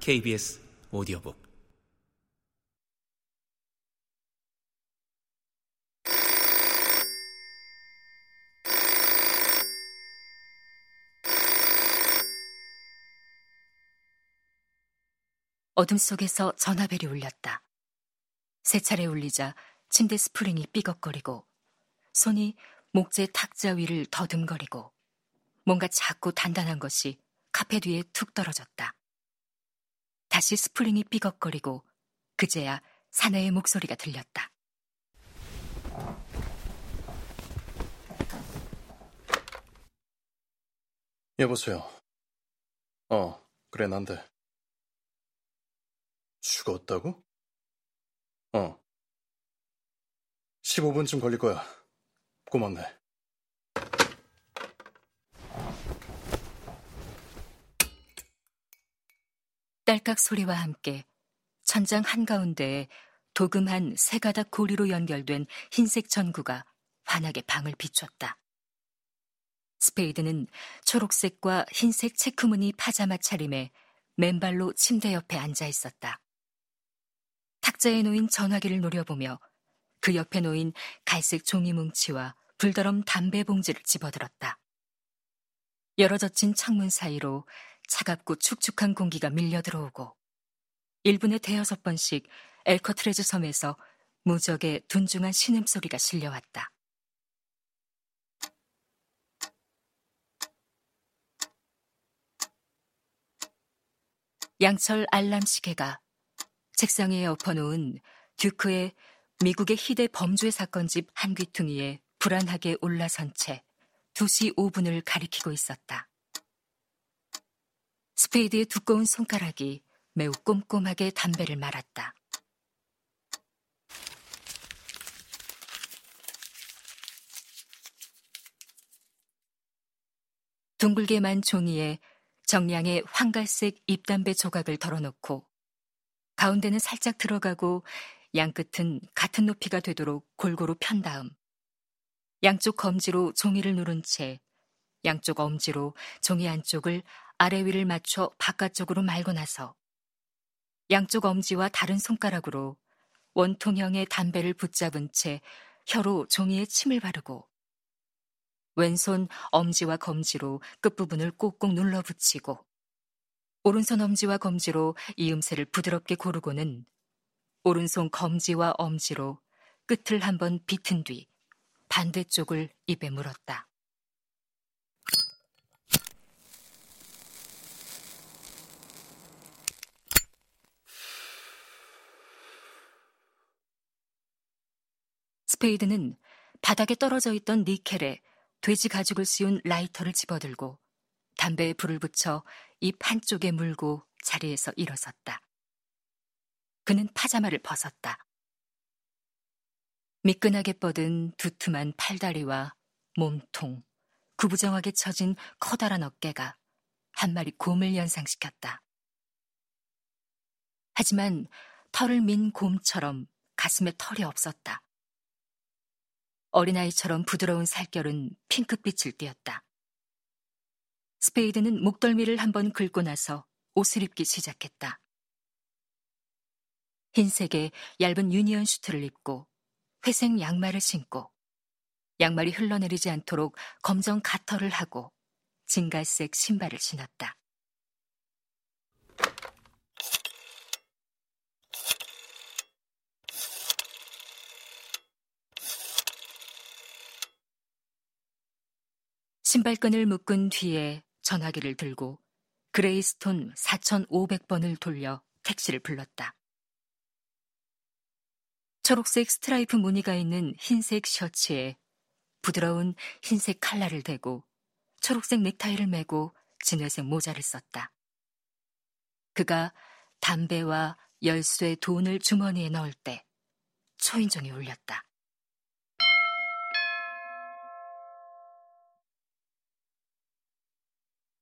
KBS 오디오북 어둠 속에서 전화벨이 울렸다. 세 차례 울리자 침대 스프링이 삐걱거리고 손이 목재 탁자 위를 더듬거리고 뭔가 작고 단단한 것이 카페 뒤에 툭 떨어졌다. 다시 스프링이 삐걱거리고 그제야 사내의 목소리가 들렸다. 여보세요. 어, 그래, 난데. 죽었다고? 어. 15분쯤 걸릴 거야. 고맙네. 딸깍 소리와 함께 천장 한가운데에 도금한 세 가닥 고리로 연결된 흰색 전구가 환하게 방을 비췄다. 스페이드는 초록색과 흰색 체크무늬 파자마 차림에 맨발로 침대 옆에 앉아 있었다. 탁자에 놓인 전화기를 노려보며 그 옆에 놓인 갈색 종이 뭉치와 불더럼 담배 봉지를 집어들었다. 열어젖힌 창문 사이로 차갑고 축축한 공기가 밀려 들어오고 1분에 대여섯 번씩 엘커트레즈 섬에서 무적의 둔중한 신음소리가 실려왔다. 양철 알람 시계가 책상 위에 엎어놓은 듀크의 미국의 희대 범죄 사건집 한 귀퉁이에 불안하게 올라선 채 2시 5분을 가리키고 있었다. 스페이드의 두꺼운 손가락이 매우 꼼꼼하게 담배를 말았다. 둥글게 만 종이에 정량의 황갈색 잎담배 조각을 덜어놓고 가운데는 살짝 들어가고 양끝은 같은 높이가 되도록 골고루 편 다음 양쪽 검지로 종이를 누른 채 양쪽 엄지로 종이 안쪽을 아래 위를 맞춰 바깥쪽으로 말고 나서 양쪽 엄지와 다른 손가락으로 원통형의 담배를 붙잡은 채 혀로 종이에 침을 바르고 왼손 엄지와 검지로 끝부분을 꼭꼭 눌러 붙이고 오른손 엄지와 검지로 이음새를 부드럽게 고르고는 오른손 검지와 엄지로 끝을 한번 비튼 뒤 반대쪽을 입에 물었다. 스페이드는 바닥에 떨어져 있던 니켈에 돼지 가죽을 씌운 라이터를 집어들고 담배에 불을 붙여 입 한쪽에 물고 자리에서 일어섰다. 그는 파자마를 벗었다. 미끈하게 뻗은 두툼한 팔다리와 몸통, 구부정하게 처진 커다란 어깨가 한 마리 곰을 연상시켰다. 하지만 털을 민 곰처럼 가슴에 털이 없었다. 어린아이처럼 부드러운 살결은 핑크빛을 띠었다. 스페이드는 목덜미를 한번 긁고 나서 옷을 입기 시작했다. 흰색의 얇은 union suit를 입고 회색 양말을 신고 양말이 흘러내리지 않도록 검정 가터를 하고 진갈색 신발을 신었다. 신발끈을 묶은 뒤에 전화기를 들고 그레이스톤 4,500번을 돌려 택시를 불렀다. 초록색 스트라이프 무늬가 있는 흰색 셔츠에 부드러운 흰색 칼라를 대고 초록색 넥타이를 메고 진회색 모자를 썼다. 그가 담배와 열쇠 돈을 주머니에 넣을 때 초인종이 울렸다.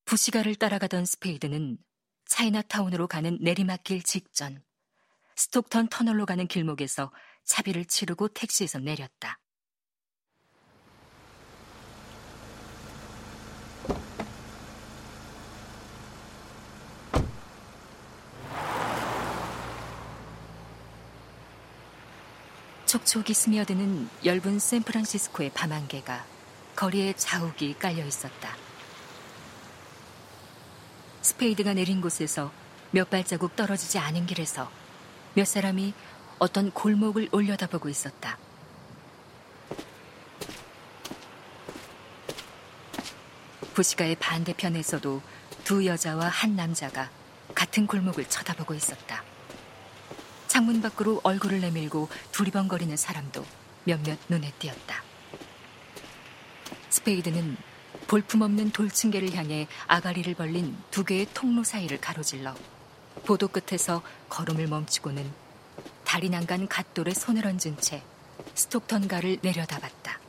부시가를 따라가던 스페이드는 차이나타운으로 가는 내리막길 직전 스톡턴 터널로 가는 길목에서 차비를 치르고 택시에서 내렸다. 촉촉이 스며드는 엷은 샌프란시스코의 밤 안개가 거리에 자욱이 깔려 있었다. 스페이드가 내린 곳에서 몇 발자국 떨어지지 않은 길에서 몇 사람이 어떤 골목을 올려다보고 있었다. 부시가의 반대편에서도 두 여자와 한 남자가 같은 골목을 쳐다보고 있었다. 창문 밖으로 얼굴을 내밀고 두리번거리는 사람도 몇몇 눈에 띄었다. 스페이드는 볼품없는 돌층계를 향해 아가리를 벌린 두 개의 통로 사이를 가로질러 보도 끝에서 걸음을 멈추고는 다리 난간 갓돌에 손을 얹은 채 스톡턴가를 내려다봤다.